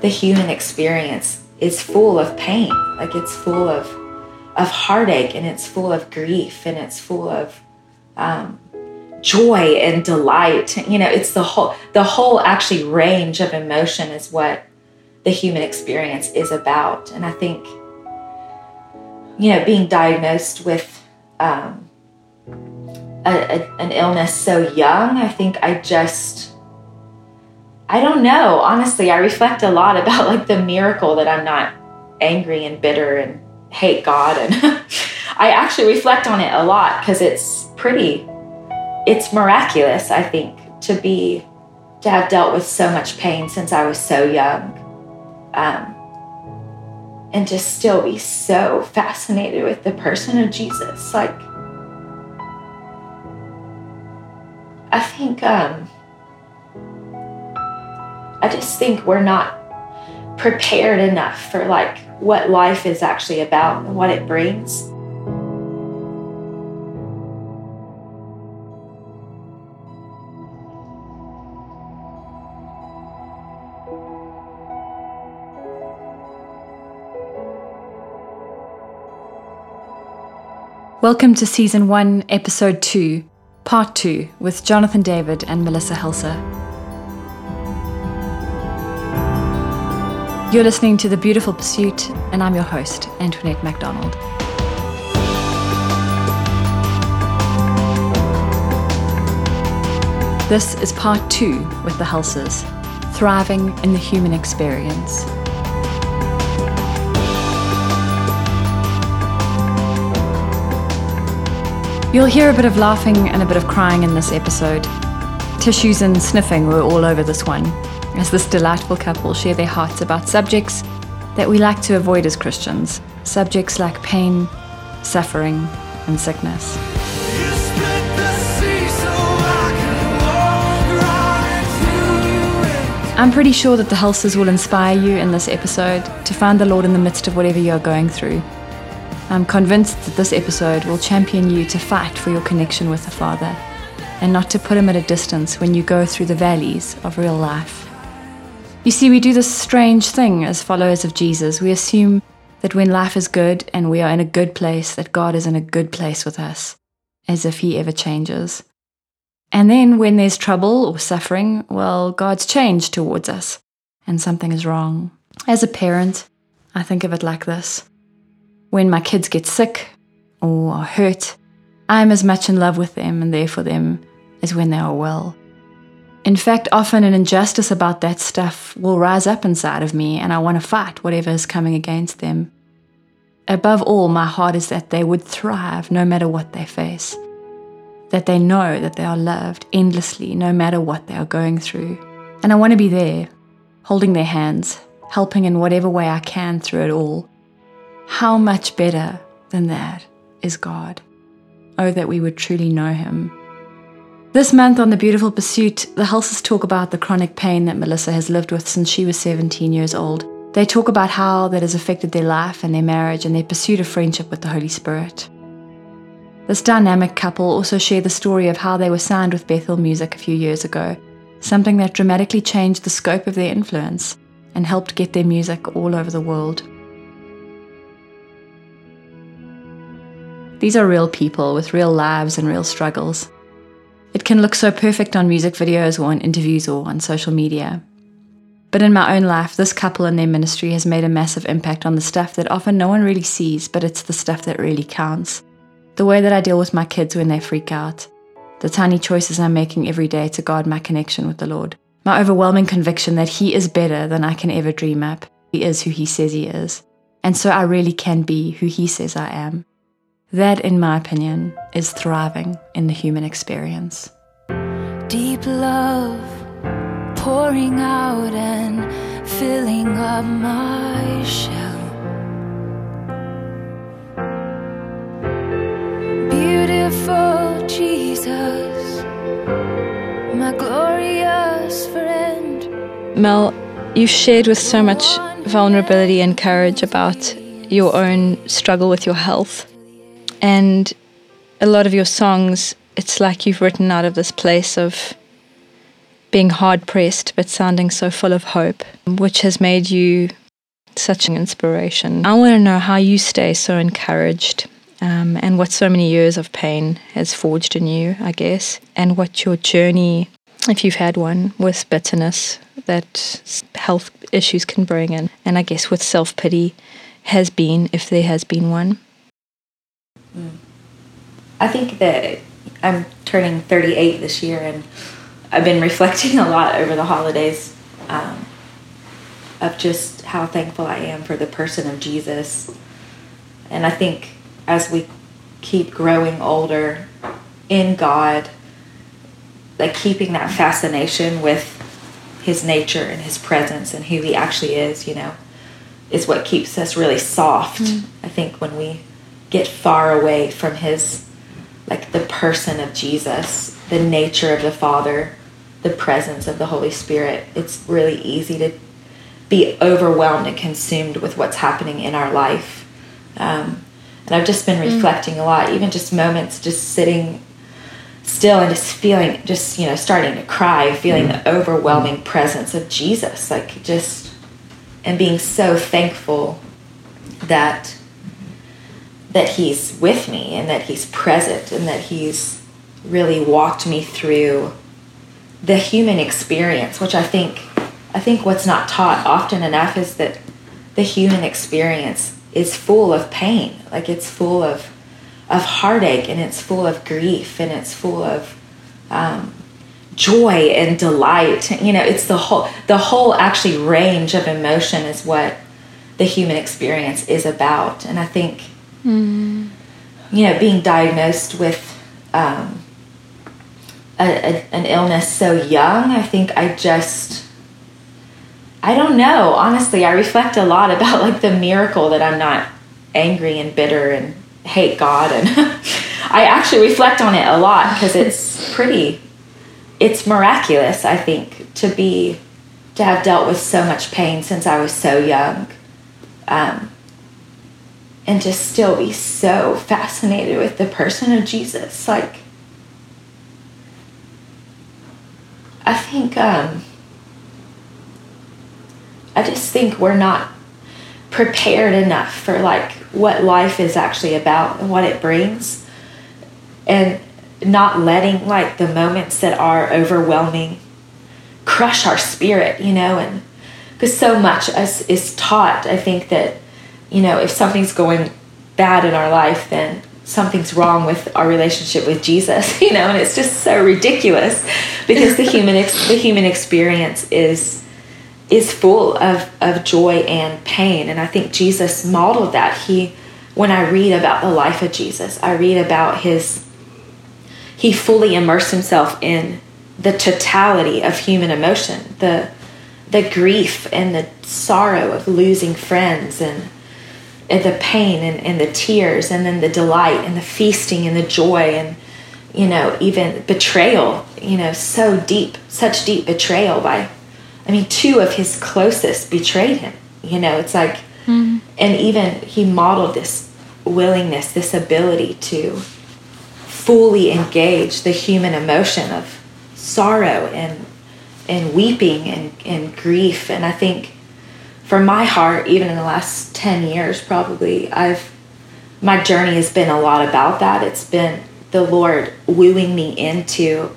the human experience is full of pain. Like it's full of of heartache and it's full of grief and it's full of um, joy and delight. You know, it's the whole the whole actually range of emotion is what the human experience is about. And I think, you know, being diagnosed with um, a, a, an illness so young, I think I just I don't know. Honestly, I reflect a lot about like the miracle that I'm not angry and bitter and hate God. And I actually reflect on it a lot because it's pretty, it's miraculous, I think, to be, to have dealt with so much pain since I was so young. Um, and to still be so fascinated with the person of Jesus. Like, I think, um, I just think we're not prepared enough for like what life is actually about and what it brings. Welcome to Season 1, Episode 2, Part 2, with Jonathan David and Melissa Helser. You're listening to The Beautiful Pursuit, and I'm your host, Antoinette MacDonald. This is part two with the Helsers, thriving in the human experience. You'll hear a bit of laughing and a bit of crying in this episode. Tissues and sniffing were all over this one, as this delightful couple share their hearts about subjects that we like to avoid as Christians subjects like pain, suffering, and sickness. I'm pretty sure that the Helsers will inspire you in this episode to find the Lord in the midst of whatever you're going through. I'm convinced that this episode will champion you to fight for your connection with the Father and not to put Him at a distance when you go through the valleys of real life. You see, we do this strange thing as followers of Jesus. We assume that when life is good and we are in a good place, that God is in a good place with us, as if He ever changes. And then when there's trouble or suffering, well, God's changed towards us, and something is wrong. As a parent, I think of it like this when my kids get sick or are hurt, I'm as much in love with them and there for them as when they are well. In fact, often an injustice about that stuff will rise up inside of me, and I want to fight whatever is coming against them. Above all, my heart is that they would thrive no matter what they face, that they know that they are loved endlessly no matter what they are going through. And I want to be there, holding their hands, helping in whatever way I can through it all. How much better than that is God? Oh, that we would truly know Him this month on The Beautiful Pursuit, the Helsers talk about the chronic pain that Melissa has lived with since she was 17 years old. They talk about how that has affected their life and their marriage and their pursuit of friendship with the Holy Spirit. This dynamic couple also share the story of how they were signed with Bethel Music a few years ago, something that dramatically changed the scope of their influence and helped get their music all over the world. These are real people with real lives and real struggles. It can look so perfect on music videos or in interviews or on social media. But in my own life, this couple and their ministry has made a massive impact on the stuff that often no one really sees, but it's the stuff that really counts. The way that I deal with my kids when they freak out, the tiny choices I'm making every day to guard my connection with the Lord, my overwhelming conviction that He is better than I can ever dream up. He is who He says He is. And so I really can be who He says I am. That, in my opinion, is thriving in the human experience. Deep love pouring out and filling up my shell. Beautiful Jesus, my glorious friend. Mel, you've shared with so much vulnerability and courage about your own struggle with your health. And a lot of your songs, it's like you've written out of this place of being hard pressed but sounding so full of hope, which has made you such an inspiration. I want to know how you stay so encouraged um, and what so many years of pain has forged in you, I guess, and what your journey, if you've had one, with bitterness that health issues can bring in, and I guess with self pity has been, if there has been one. I think that I'm turning 38 this year, and I've been reflecting a lot over the holidays um, of just how thankful I am for the person of Jesus. And I think as we keep growing older in God, like keeping that fascination with his nature and his presence and who he actually is, you know, is what keeps us really soft. Mm. I think when we get far away from his like the person of Jesus, the nature of the Father, the presence of the Holy Spirit, it's really easy to be overwhelmed and consumed with what's happening in our life. Um, and I've just been mm. reflecting mm. a lot, even just moments, just sitting still and just feeling, just, you know, starting to cry, feeling mm. the overwhelming presence of Jesus, like just, and being so thankful that that he's with me and that he's present and that he's really walked me through the human experience which i think i think what's not taught often enough is that the human experience is full of pain. Like it's full of of heartache and it's full of grief and it's full of um, joy and delight. You know it's the whole the whole actually range of emotion is what the human experience is about. And i think Mm. You know, being diagnosed with um, a, a, an illness so young, I think I just, I don't know. Honestly, I reflect a lot about like the miracle that I'm not angry and bitter and hate God. And I actually reflect on it a lot because it's pretty, it's miraculous, I think, to be, to have dealt with so much pain since I was so young. Um, and just still be so fascinated with the person of Jesus. Like, I think, um, I just think we're not prepared enough for like what life is actually about and what it brings. And not letting like the moments that are overwhelming crush our spirit, you know, and because so much as is taught, I think that you know, if something's going bad in our life, then something's wrong with our relationship with Jesus, you know, and it's just so ridiculous because the human ex- the human experience is is full of of joy and pain, and I think Jesus modeled that. He, when I read about the life of Jesus, I read about his. He fully immersed himself in the totality of human emotion, the the grief and the sorrow of losing friends and and the pain and, and the tears and then the delight and the feasting and the joy and you know even betrayal you know so deep such deep betrayal by i mean two of his closest betrayed him you know it's like mm-hmm. and even he modeled this willingness this ability to fully engage the human emotion of sorrow and and weeping and, and grief and i think for my heart, even in the last 10 years, probably, I've, my journey has been a lot about that. It's been the Lord wooing me into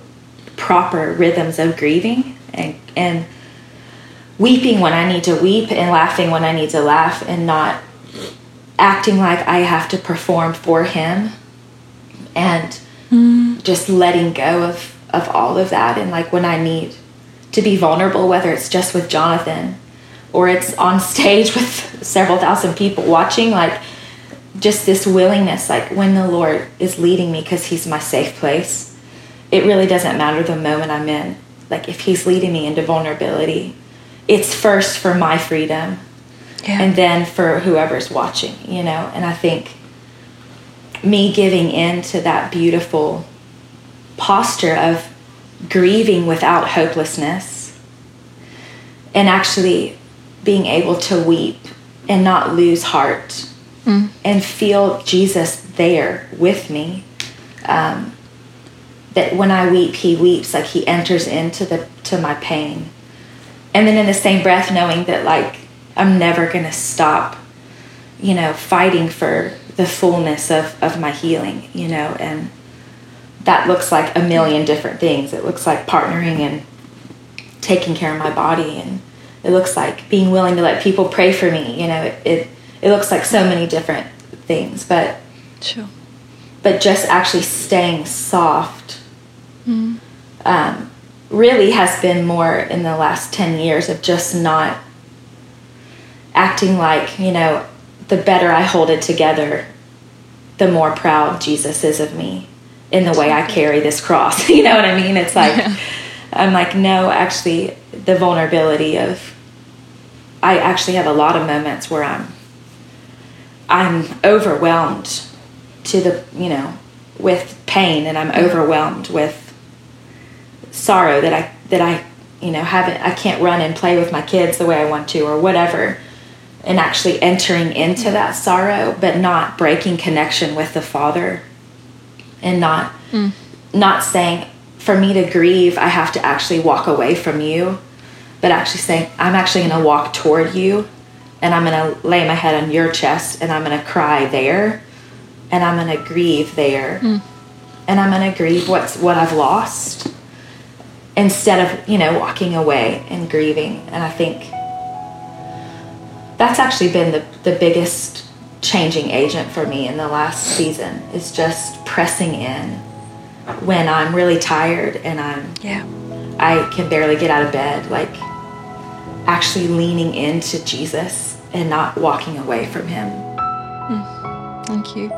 proper rhythms of grieving and, and weeping when I need to weep and laughing when I need to laugh and not acting like I have to perform for Him and mm. just letting go of, of all of that. And like when I need to be vulnerable, whether it's just with Jonathan or it's on stage with several thousand people watching like just this willingness like when the lord is leading me because he's my safe place it really doesn't matter the moment i'm in like if he's leading me into vulnerability it's first for my freedom yeah. and then for whoever's watching you know and i think me giving in to that beautiful posture of grieving without hopelessness and actually being able to weep and not lose heart mm. and feel Jesus there with me. Um, that when I weep, he weeps, like he enters into the to my pain. And then in the same breath knowing that like I'm never gonna stop, you know, fighting for the fullness of, of my healing, you know, and that looks like a million different things. It looks like partnering and taking care of my body and it looks like being willing to let people pray for me, you know, it it, it looks like so many different things. But Sure. but just actually staying soft um, really has been more in the last 10 years of just not acting like you know the better i hold it together the more proud jesus is of me in the way i carry this cross you know what i mean it's like i'm like no actually the vulnerability of i actually have a lot of moments where i'm i'm overwhelmed to the you know with pain and i'm overwhelmed with sorrow that i that i you know haven't i can't run and play with my kids the way i want to or whatever. And actually entering into that sorrow but not breaking connection with the father and not mm. not saying for me to grieve i have to actually walk away from you. But actually saying i'm actually going to walk toward you and i'm going to lay my head on your chest and i'm going to cry there and i'm going to grieve there hmm. and i'm going to grieve what's what i've lost instead of you know walking away and grieving. And i think that's actually been the, the biggest changing agent for me in the last season is just pressing in when i'm really tired and i'm Yeah. i can barely get out of bed like actually leaning into jesus and not walking away from him mm. Thank you.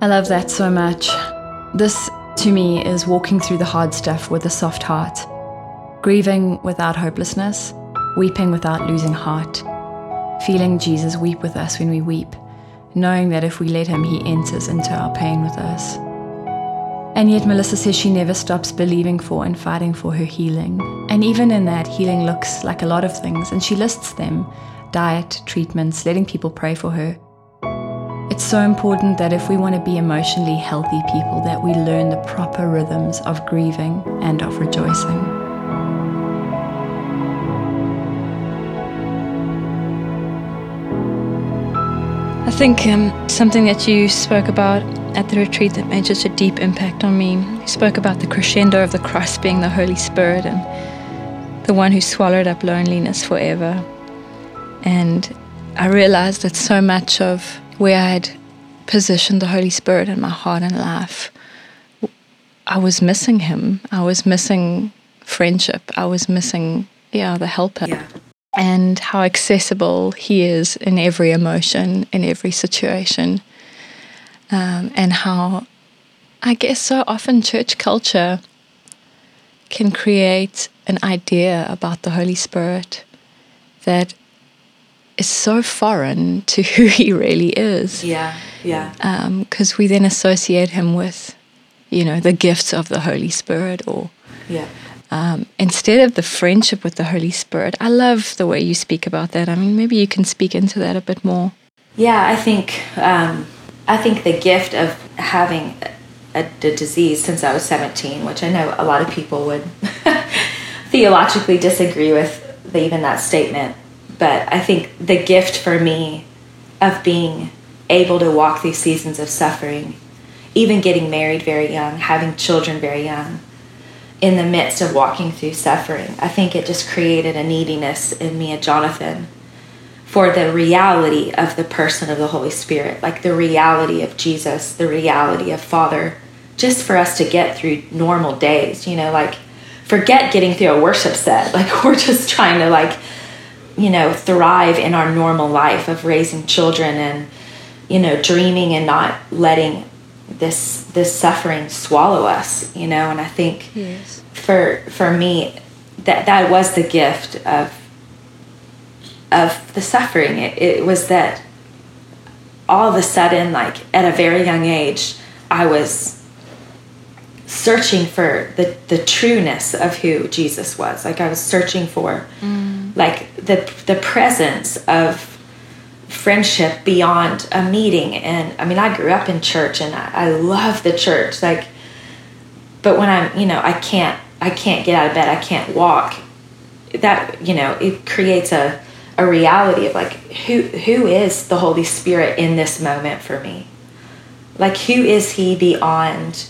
I love that so much. This, to me, is walking through the hard stuff with a soft heart, grieving without hopelessness, weeping without losing heart, feeling Jesus weep with us when we weep, knowing that if we let Him, He enters into our pain with us. And yet, Melissa says she never stops believing for and fighting for her healing. And even in that, healing looks like a lot of things, and she lists them diet, treatments, letting people pray for her. It's so important that if we want to be emotionally healthy people, that we learn the proper rhythms of grieving and of rejoicing. Think um, something that you spoke about at the retreat that made such a deep impact on me. You spoke about the crescendo of the cross being the Holy Spirit and the one who swallowed up loneliness forever. And I realized that so much of where I had positioned the Holy Spirit in my heart and life, I was missing him. I was missing friendship. I was missing, yeah, the helper and how accessible he is in every emotion, in every situation, um, and how I guess so often church culture can create an idea about the Holy Spirit that is so foreign to who he really is. Yeah yeah. Because we then associate him with, you know, the gifts of the Holy Spirit or yeah um, instead of the friendship with the Holy Spirit. I love the way you speak about that. I mean, maybe you can speak into that a bit more. Yeah, I think um, I think the gift of having a, a disease since I was seventeen, which I know a lot of people would theologically disagree with even that statement, but I think the gift for me of being able to walk these seasons of suffering, even getting married very young, having children very young, in the midst of walking through suffering, I think it just created a neediness in me and Jonathan for the reality of the person of the Holy Spirit, like the reality of Jesus, the reality of Father, just for us to get through normal days, you know, like forget getting through a worship set. Like we're just trying to like, you know, thrive in our normal life of raising children and, you know, dreaming and not letting this this suffering swallow us, you know, and I think Yes. for for me that that was the gift of of the suffering. It, it was that all of a sudden like at a very young age i was searching for the the trueness of who jesus was. Like i was searching for mm. like the the presence of friendship beyond a meeting. And I mean, I grew up in church and I, I love the church. Like, but when I'm, you know, I can't, I can't get out of bed, I can't walk. That, you know, it creates a, a reality of like, who, who is the Holy Spirit in this moment for me? Like, who is He beyond?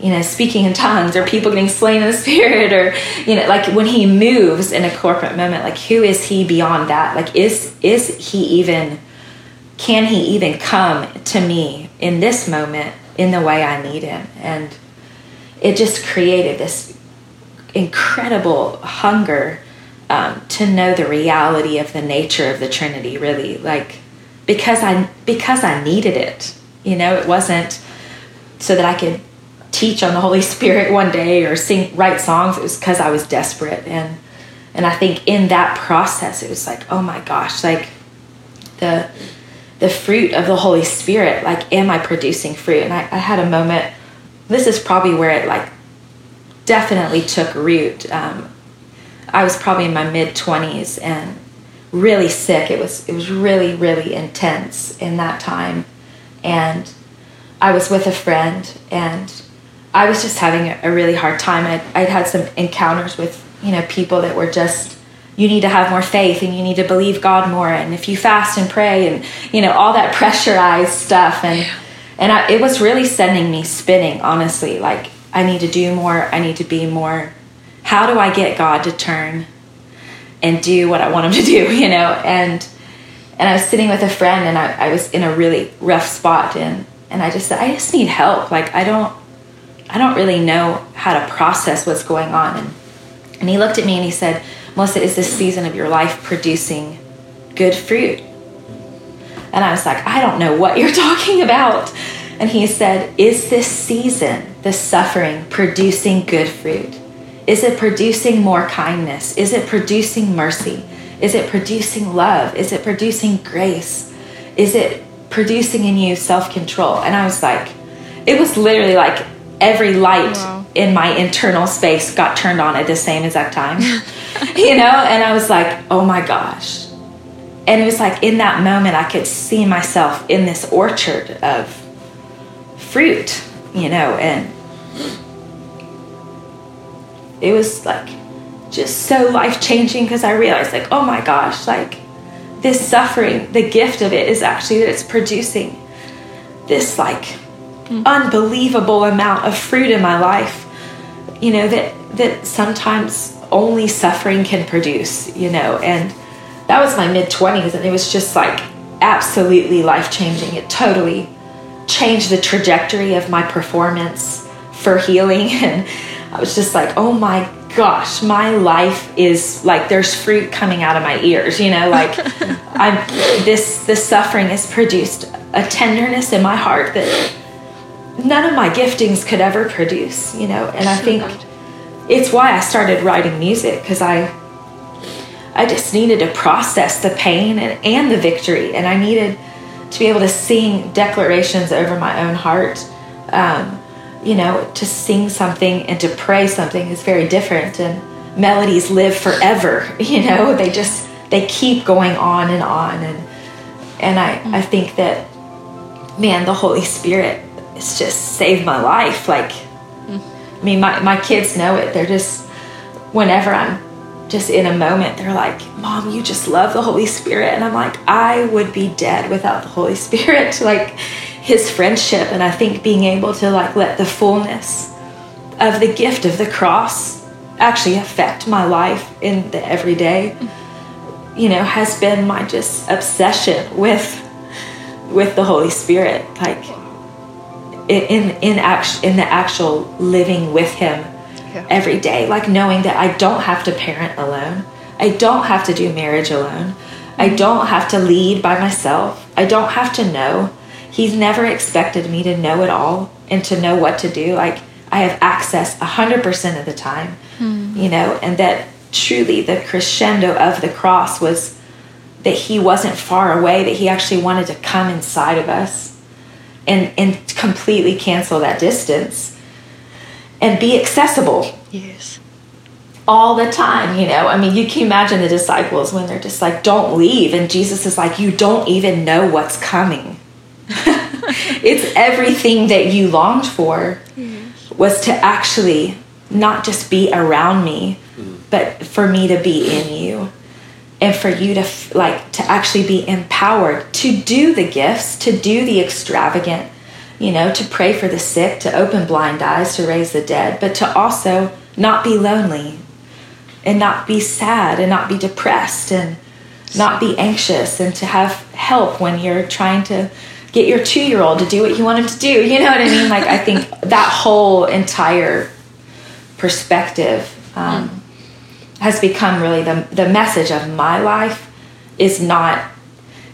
You know, speaking in tongues or people getting slain in the spirit or, you know, like when he moves in a corporate moment, like who is he beyond that? Like is is he even can he even come to me in this moment in the way I need him? And it just created this incredible hunger um, to know the reality of the nature of the Trinity, really, like because I because I needed it. You know, it wasn't so that I could teach on the Holy Spirit one day or sing write songs. It was because I was desperate and and I think in that process it was like, oh my gosh, like the the fruit of the Holy Spirit, like am I producing fruit? And I, I had a moment, this is probably where it like definitely took root. Um, I was probably in my mid twenties and really sick. It was it was really, really intense in that time. And I was with a friend and I was just having a really hard time. I'd, I'd had some encounters with, you know, people that were just, you need to have more faith and you need to believe God more. And if you fast and pray and, you know, all that pressurized stuff. And, and I, it was really sending me spinning, honestly. Like, I need to do more. I need to be more. How do I get God to turn and do what I want him to do, you know? And, and I was sitting with a friend and I, I was in a really rough spot and, and I just said, I just need help. Like, I don't, I don't really know how to process what's going on. And, and he looked at me and he said, Melissa, is this season of your life producing good fruit? And I was like, I don't know what you're talking about. And he said, Is this season, this suffering, producing good fruit? Is it producing more kindness? Is it producing mercy? Is it producing love? Is it producing grace? Is it producing in you self control? And I was like, it was literally like every light wow. in my internal space got turned on at the same exact time. you know, and I was like, oh my gosh. And it was like in that moment, I could see myself in this orchard of fruit, you know, and it was like just so life changing because I realized, like, oh my gosh, like this suffering, the gift of it is actually that it's producing this like. Unbelievable amount of fruit in my life, you know, that, that sometimes only suffering can produce, you know, and that was my mid 20s and it was just like absolutely life changing. It totally changed the trajectory of my performance for healing and I was just like, "Oh my gosh, my life is like there's fruit coming out of my ears, you know, like I'm this this suffering has produced a tenderness in my heart that none of my giftings could ever produce, you know. And I think it's why I started writing music because I I just needed to process the pain and, and the victory, and I needed to be able to sing declarations over my own heart. Um, you know, to sing something and to pray something is very different, and melodies live forever. You know, they just they keep going on and on, and and I I think that man, the Holy Spirit it's just saved my life. Like. I mean, my, my kids know it. They're just, whenever I'm just in a moment, they're like, Mom, you just love the Holy Spirit. And I'm like, I would be dead without the Holy Spirit. like, his friendship. And I think being able to, like, let the fullness of the gift of the cross actually affect my life in the everyday, you know, has been my just obsession with with the Holy Spirit. Like, in in act, in the actual living with him yeah. every day like knowing that I don't have to parent alone I don't have to do marriage alone I mm-hmm. don't have to lead by myself I don't have to know he's never expected me to know it all and to know what to do like I have access 100% of the time mm. you know and that truly the crescendo of the cross was that he wasn't far away that he actually wanted to come inside of us and and completely cancel that distance and be accessible. Yes. all the time, you know. I mean, you can imagine the disciples when they're just like, don't leave. And Jesus is like, you don't even know what's coming. it's everything that you longed for was to actually not just be around me, mm. but for me to be in you and for you to like to actually be empowered to do the gifts, to do the extravagant, you know, to pray for the sick, to open blind eyes, to raise the dead, but to also not be lonely and not be sad and not be depressed and not be anxious and to have help when you're trying to get your two year old to do what you want him to do. You know what I mean? Like, I think that whole entire perspective um, has become really the, the message of my life is not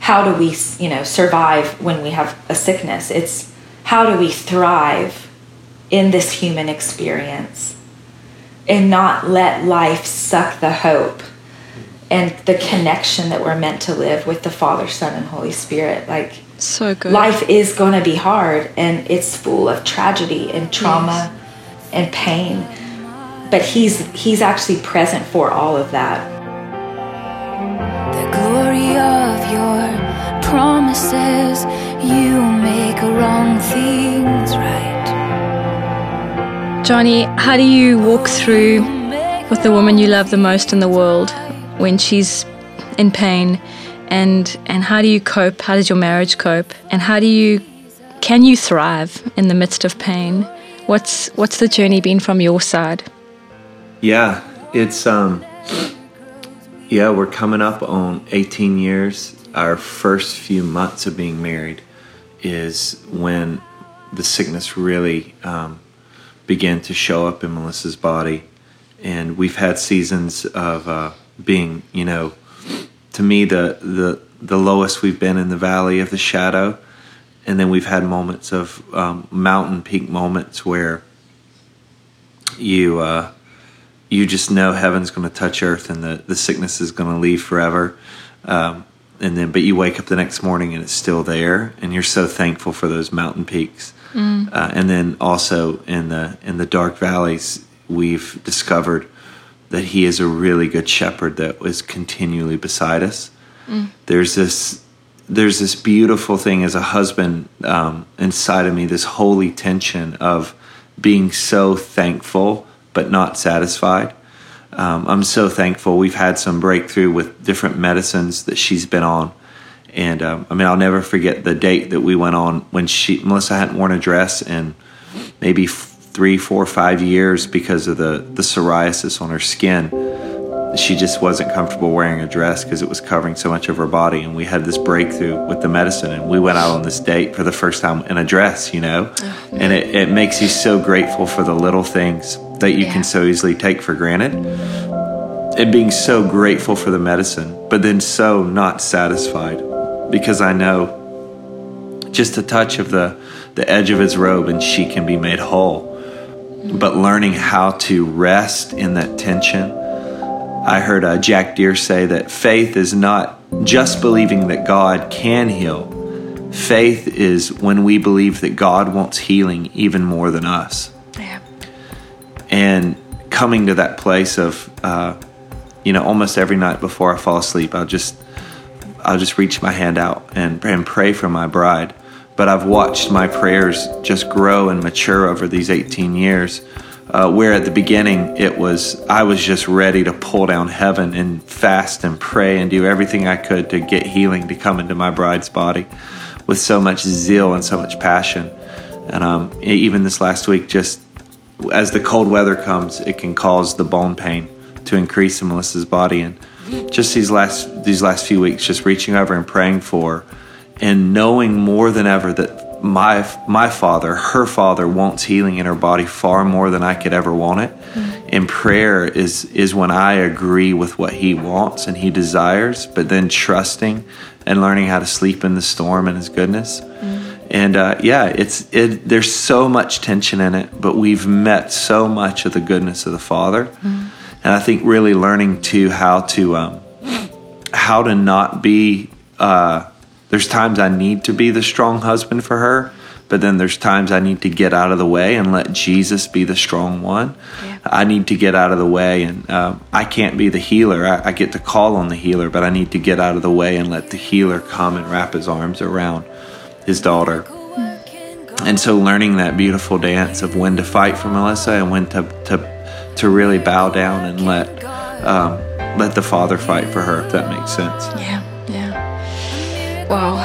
how do we, you know, survive when we have a sickness. It's how do we thrive in this human experience and not let life suck the hope and the connection that we're meant to live with the Father, Son, and Holy Spirit. Like, so good. Life is going to be hard and it's full of tragedy and trauma yes. and pain. But he's he's actually present for all of that. The glory of your promises, you make wrong things right. Johnny, how do you walk through with the woman you love the most in the world when she's in pain? And and how do you cope? How does your marriage cope? And how do you can you thrive in the midst of pain? What's what's the journey been from your side yeah it's um yeah we're coming up on 18 years. Our first few months of being married is when the sickness really um, began to show up in melissa's body. And we've had seasons of uh, being you know to me the the the lowest we've been in the valley of the shadow, and then we've had moments of um, mountain peak moments where you uh, you just know heaven's going to touch earth and the the sickness is going to leave forever. Um, and then, but you wake up the next morning and it's still there, and you're so thankful for those mountain peaks. Mm. Uh, and then also in the in the dark valleys, we've discovered that he is a really good shepherd that is continually beside us. Mm. There's this there's this beautiful thing as a husband um, inside of me, this holy tension of being so thankful but not satisfied. Um, I'm so thankful. We've had some breakthrough with different medicines that she's been on. And um, I mean, I'll never forget the date that we went on when she, Melissa hadn't worn a dress in maybe three, four, five years because of the, the psoriasis on her skin. She just wasn't comfortable wearing a dress because it was covering so much of her body. And we had this breakthrough with the medicine, and we went out on this date for the first time in a dress, you know? Oh, and it, it makes you so grateful for the little things that you yeah. can so easily take for granted. And being so grateful for the medicine, but then so not satisfied because I know just a touch of the, the edge of his robe and she can be made whole mm-hmm. but learning how to rest in that tension. I heard uh, Jack Deere say that faith is not just believing that God can heal. Faith is when we believe that God wants healing even more than us. Yeah. And coming to that place of, uh, you know, almost every night before I fall asleep, I'll just, I'll just reach my hand out and, and pray for my bride but I've watched my prayers just grow and mature over these 18 years. Uh, where at the beginning it was, I was just ready to pull down heaven and fast and pray and do everything I could to get healing to come into my bride's body with so much zeal and so much passion. And um, even this last week, just as the cold weather comes, it can cause the bone pain to increase in Melissa's body. And just these last these last few weeks, just reaching over and praying for and knowing more than ever that my my father, her father, wants healing in her body far more than I could ever want it. Mm-hmm. And prayer is is when I agree with what he wants and he desires, but then trusting and learning how to sleep in the storm and his goodness. Mm-hmm. And uh, yeah, it's it. There's so much tension in it, but we've met so much of the goodness of the Father, mm-hmm. and I think really learning to how to um, how to not be. Uh, there's times I need to be the strong husband for her, but then there's times I need to get out of the way and let Jesus be the strong one. Yeah. I need to get out of the way, and um, I can't be the healer. I, I get to call on the healer, but I need to get out of the way and let the healer come and wrap his arms around his daughter. And so, learning that beautiful dance of when to fight for Melissa and when to to to really bow down and let um, let the Father fight for her, if that makes sense. Yeah, yeah. Wow.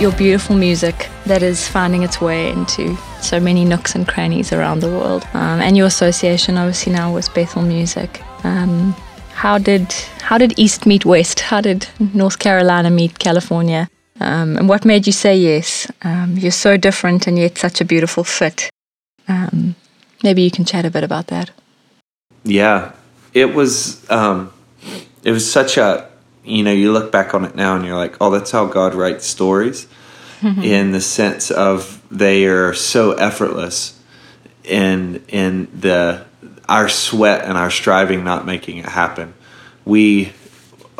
Your beautiful music that is finding its way into so many nooks and crannies around the world, um, and your association obviously now with Bethel Music. Um, how did how did East meet West? How did North Carolina meet California? Um, and what made you say yes? Um, you're so different and yet such a beautiful fit. Um, maybe you can chat a bit about that. Yeah, it was um, it was such a you know you look back on it now and you're like oh that's how God writes stories in the sense of they are so effortless in in the our sweat and our striving not making it happen. We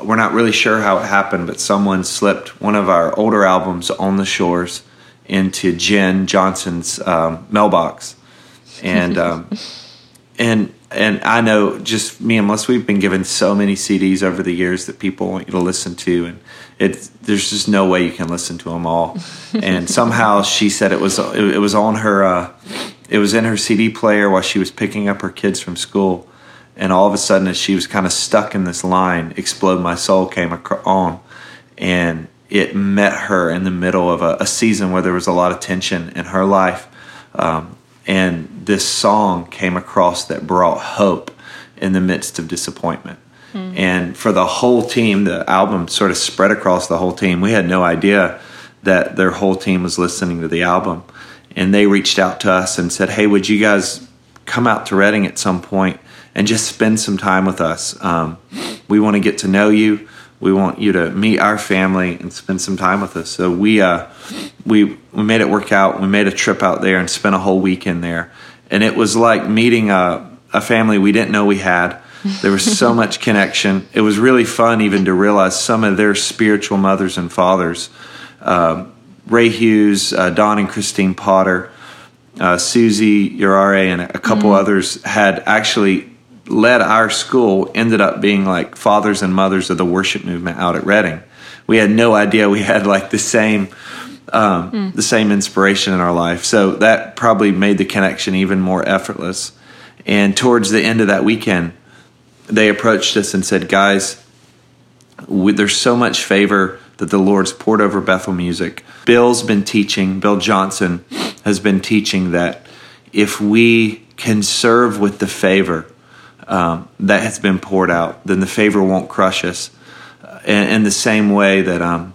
we're not really sure how it happened, but someone slipped one of our older albums on the shores into Jenn Johnson's um, mailbox, and um, and and I know just me and Melissa, we've been given so many CDs over the years that people want you to listen to, and it's there's just no way you can listen to them all. and somehow she said it was it, was on her uh, it was in her CD player while she was picking up her kids from school, and all of a sudden, as she was kind of stuck in this line, "Explode My Soul" came on, and it met her in the middle of a, a season where there was a lot of tension in her life. Um, and this song came across that brought hope in the midst of disappointment. Mm-hmm. And for the whole team, the album sort of spread across the whole team. We had no idea that their whole team was listening to the album. And they reached out to us and said, Hey, would you guys come out to Redding at some point and just spend some time with us? Um, we want to get to know you we want you to meet our family and spend some time with us. So we uh, we we made it work out. We made a trip out there and spent a whole weekend there, and it was like meeting a a family we didn't know we had. There was so much connection. It was really fun even to realize some of their spiritual mothers and fathers. Um, Ray Hughes, uh, Don and Christine Potter, uh, Suzy Yaraei, and a couple mm-hmm. others had actually led our school ended up being like fathers and mothers of the worship movement out at Redding. We had no idea we had like the same um, mm. the same inspiration in our life. So that probably made the connection even more effortless. And towards the end of that weekend, they approached us and said, "Guys, we, there's so much favor that the Lord's poured over Bethel Music. Bill's been teaching. Bill Johnson has been teaching that if we can serve with the favor." Um, that has been poured out, then the favor won't crush us. In, in the same way that um,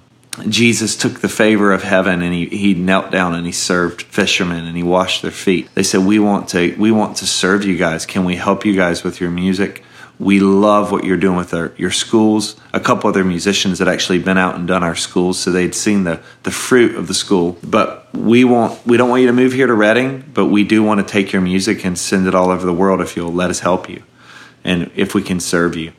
Jesus took the favor of heaven and he, he knelt down and he served fishermen and he washed their feet. They said, "We want to we want to serve you guys. Can we help you guys with your music?" We love what you're doing with our, your schools. A couple other musicians had actually been out and done our schools, so they'd seen the, the fruit of the school. But we want we don't want you to move here to Redding, but we do want to take your music and send it all over the world if you'll let us help you and if we can serve you.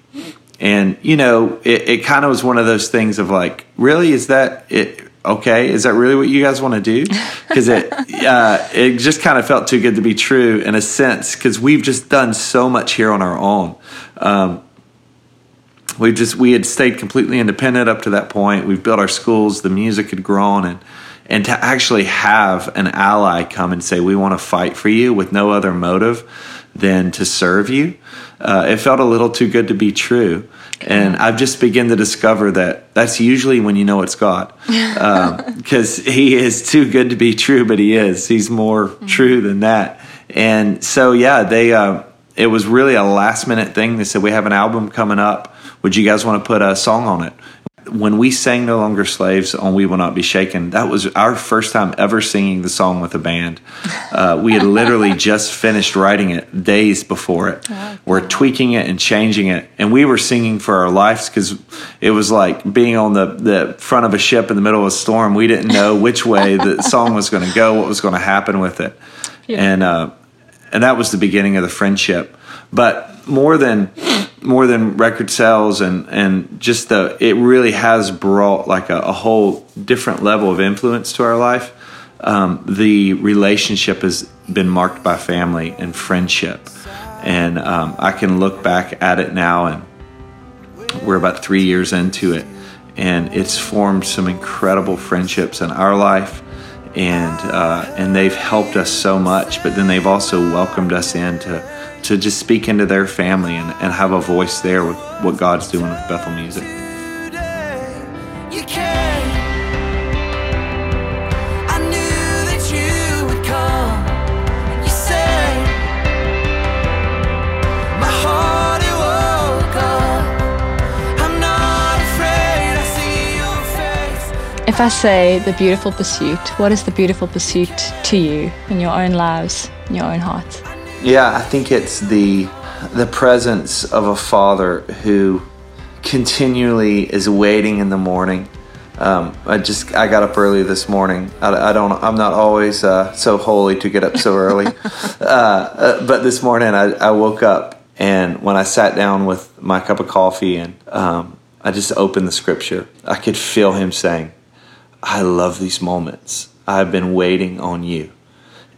And you know, it, it kind of was one of those things of like, really, is that it? Okay, is that really what you guys want to do? Because it uh, it just kind of felt too good to be true in a sense. Because we've just done so much here on our own. Um, we just we had stayed completely independent up to that point. We've built our schools. The music had grown, and and to actually have an ally come and say, "We want to fight for you," with no other motive than to serve you uh, it felt a little too good to be true. And I've just begun to discover that that's usually when you know it's God, because um, He is too good to be true, but He is. He's more mm-hmm. true than that. And so, yeah, they. Uh, it was really a last minute thing. They said we have an album coming up. Would you guys want to put a song on it? When we sang No Longer Slaves on We Will Not Be Shaken, that was our first time ever singing the song with a band. Uh, we had literally just finished writing it days before it. We're tweaking it and changing it. And we were singing for our lives because it was like being on the, the front of a ship in the middle of a storm. We didn't know which way the song was going to go, what was going to happen with it. And, uh, and that was the beginning of the friendship. But more than more than record sales and and just the it really has brought like a, a whole different level of influence to our life. Um, the relationship has been marked by family and friendship, and um, I can look back at it now, and we're about three years into it, and it's formed some incredible friendships in our life and uh, and they've helped us so much. But then they've also welcomed us in to to just speak into their family and, and have a voice there with what God's doing with Bethel Music. You came. I knew that you would come. You said, my heart it woke up. I'm not afraid. I see your face. If I say the beautiful pursuit, what is the beautiful pursuit to you in your own lives, in your own heart? Yeah, I think it's the the presence of a father who continually is waiting in the morning. Um, I just I got up early this morning. I, I don't. I'm not always uh, so holy to get up so early, uh, uh, but this morning I, I woke up and when I sat down with my cup of coffee and um, I just opened the scripture, I could feel him saying, "I love these moments. I've been waiting on you."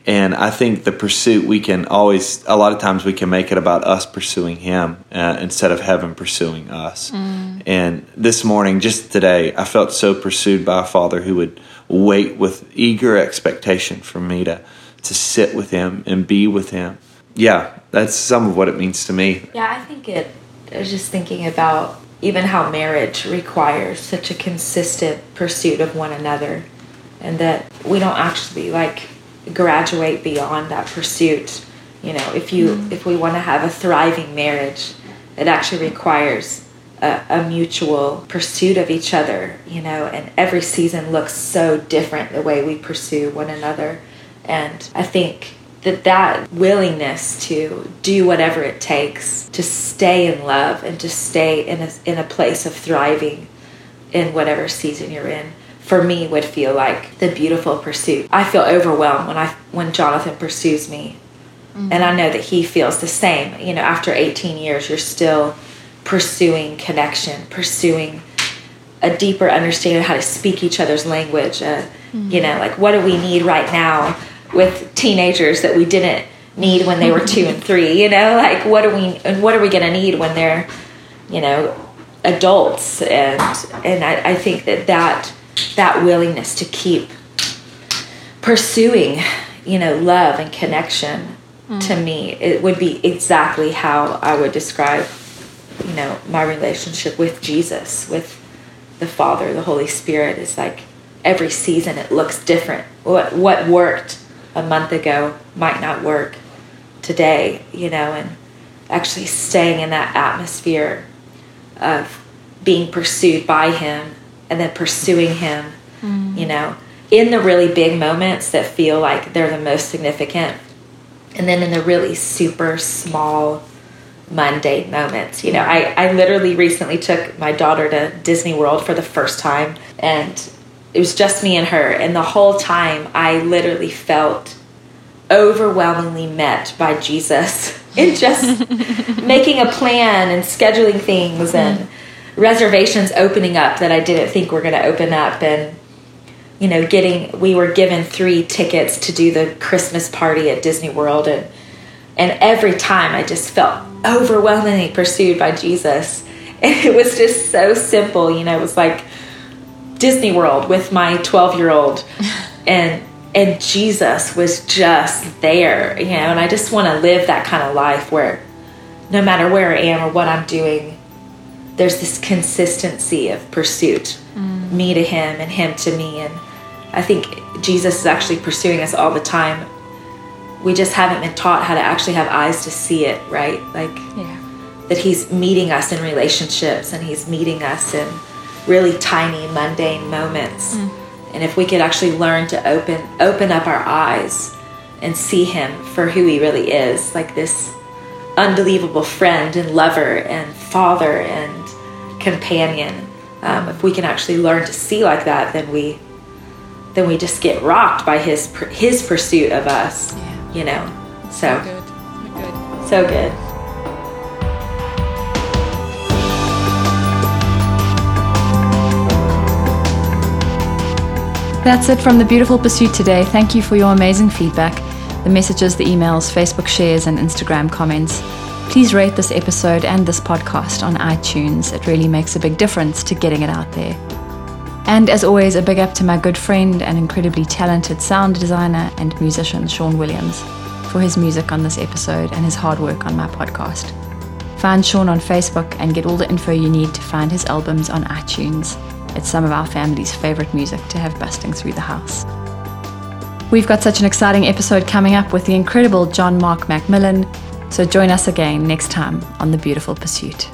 And I think the pursuit we can always a lot of times we can make it about us pursuing Him uh, instead of heaven pursuing us. Mm. And this morning, just today, I felt so pursued by a Father who would wait with eager expectation for me to to sit with Him and be with Him. Yeah, that's some of what it means to me. Yeah, I think it. I was just thinking about even how marriage requires such a consistent pursuit of one another, and that we don't actually like graduate beyond that pursuit. You know, if you mm. if we want to have a thriving marriage, it actually requires a, a, mutual pursuit of each other. You know, and every season looks so different the way we pursue one another, and I think that that willingness to do whatever it takes to stay in love and to stay in a, in a place of thriving in whatever season you're in for me would feel like the beautiful pursuit. I feel overwhelmed when I when Jonathan pursues me. Mm-hmm. And I know that he feels the same. You know, after 18 years you're still pursuing connection, pursuing a deeper understanding of how to speak each other's language. Uh, mm-hmm. You know, like what do we need right now with teenagers that we didn't need when they were two and three? You know, like what are we and what are we going to need when they're, you know, adults? And and I, I think that that that willingness to keep pursuing, you know, love and connection mm. to me, it would be exactly how I would describe, you know, my relationship with Jesus, with the Father, the Holy Spirit. Is like every season it looks different. What what worked a month ago might not work today, you know, and actually staying in that atmosphere of being pursued by Him and then pursuing him, mm. you know, in the really big moments that feel like they're the most significant. And then in the really super small, mundane moments. You know, I, I literally recently took my daughter to Disney World for the first time, and it was just me and her. And the whole time, I literally felt overwhelmingly met by Jesus in just making a plan and scheduling things and mm reservations opening up that I didn't think were going to open up and you know getting we were given 3 tickets to do the Christmas party at Disney World and and every time I just felt overwhelmingly pursued by Jesus. And it was just so simple you know it was like Disney World with my 12 year old and and Jesus was just there you know and I just want to live that kind of life where no matter where I am or what I'm doing there's this consistency of pursuit, mm. me to him and him to me. And I think Jesus is actually pursuing us all the time. We just haven't been taught how to actually have eyes to see it, right? Like, yeah. that he's meeting us in relationships and he's meeting us in really tiny, mundane moments. And if we could actually learn to open open up our eyes and see him for who he really is, like this unbelievable friend and lover and father and companion. Um, if we can actually learn to see like that, then we then we just get rocked by his his pursuit of us. You know, so Good. So Good. so good. That's it from the Beautiful Pursuit today. Thank you for your amazing feedback, the messages, the emails, Facebook shares, and Instagram comments. Please rate this episode and this podcast on iTunes. It really makes a big difference to getting it out there. And as always, a big up to my good friend and incredibly talented sound designer and musician, Sean Williams, for his music on this episode and his hard work on my podcast. Find Sean on Facebook and get all the info you need to find his albums on iTunes. It's some of our family's favorite music to have busting through the house. We've got such an exciting episode coming up with the incredible John Mark McMillan, so join us again next time on The Beautiful Pursuit.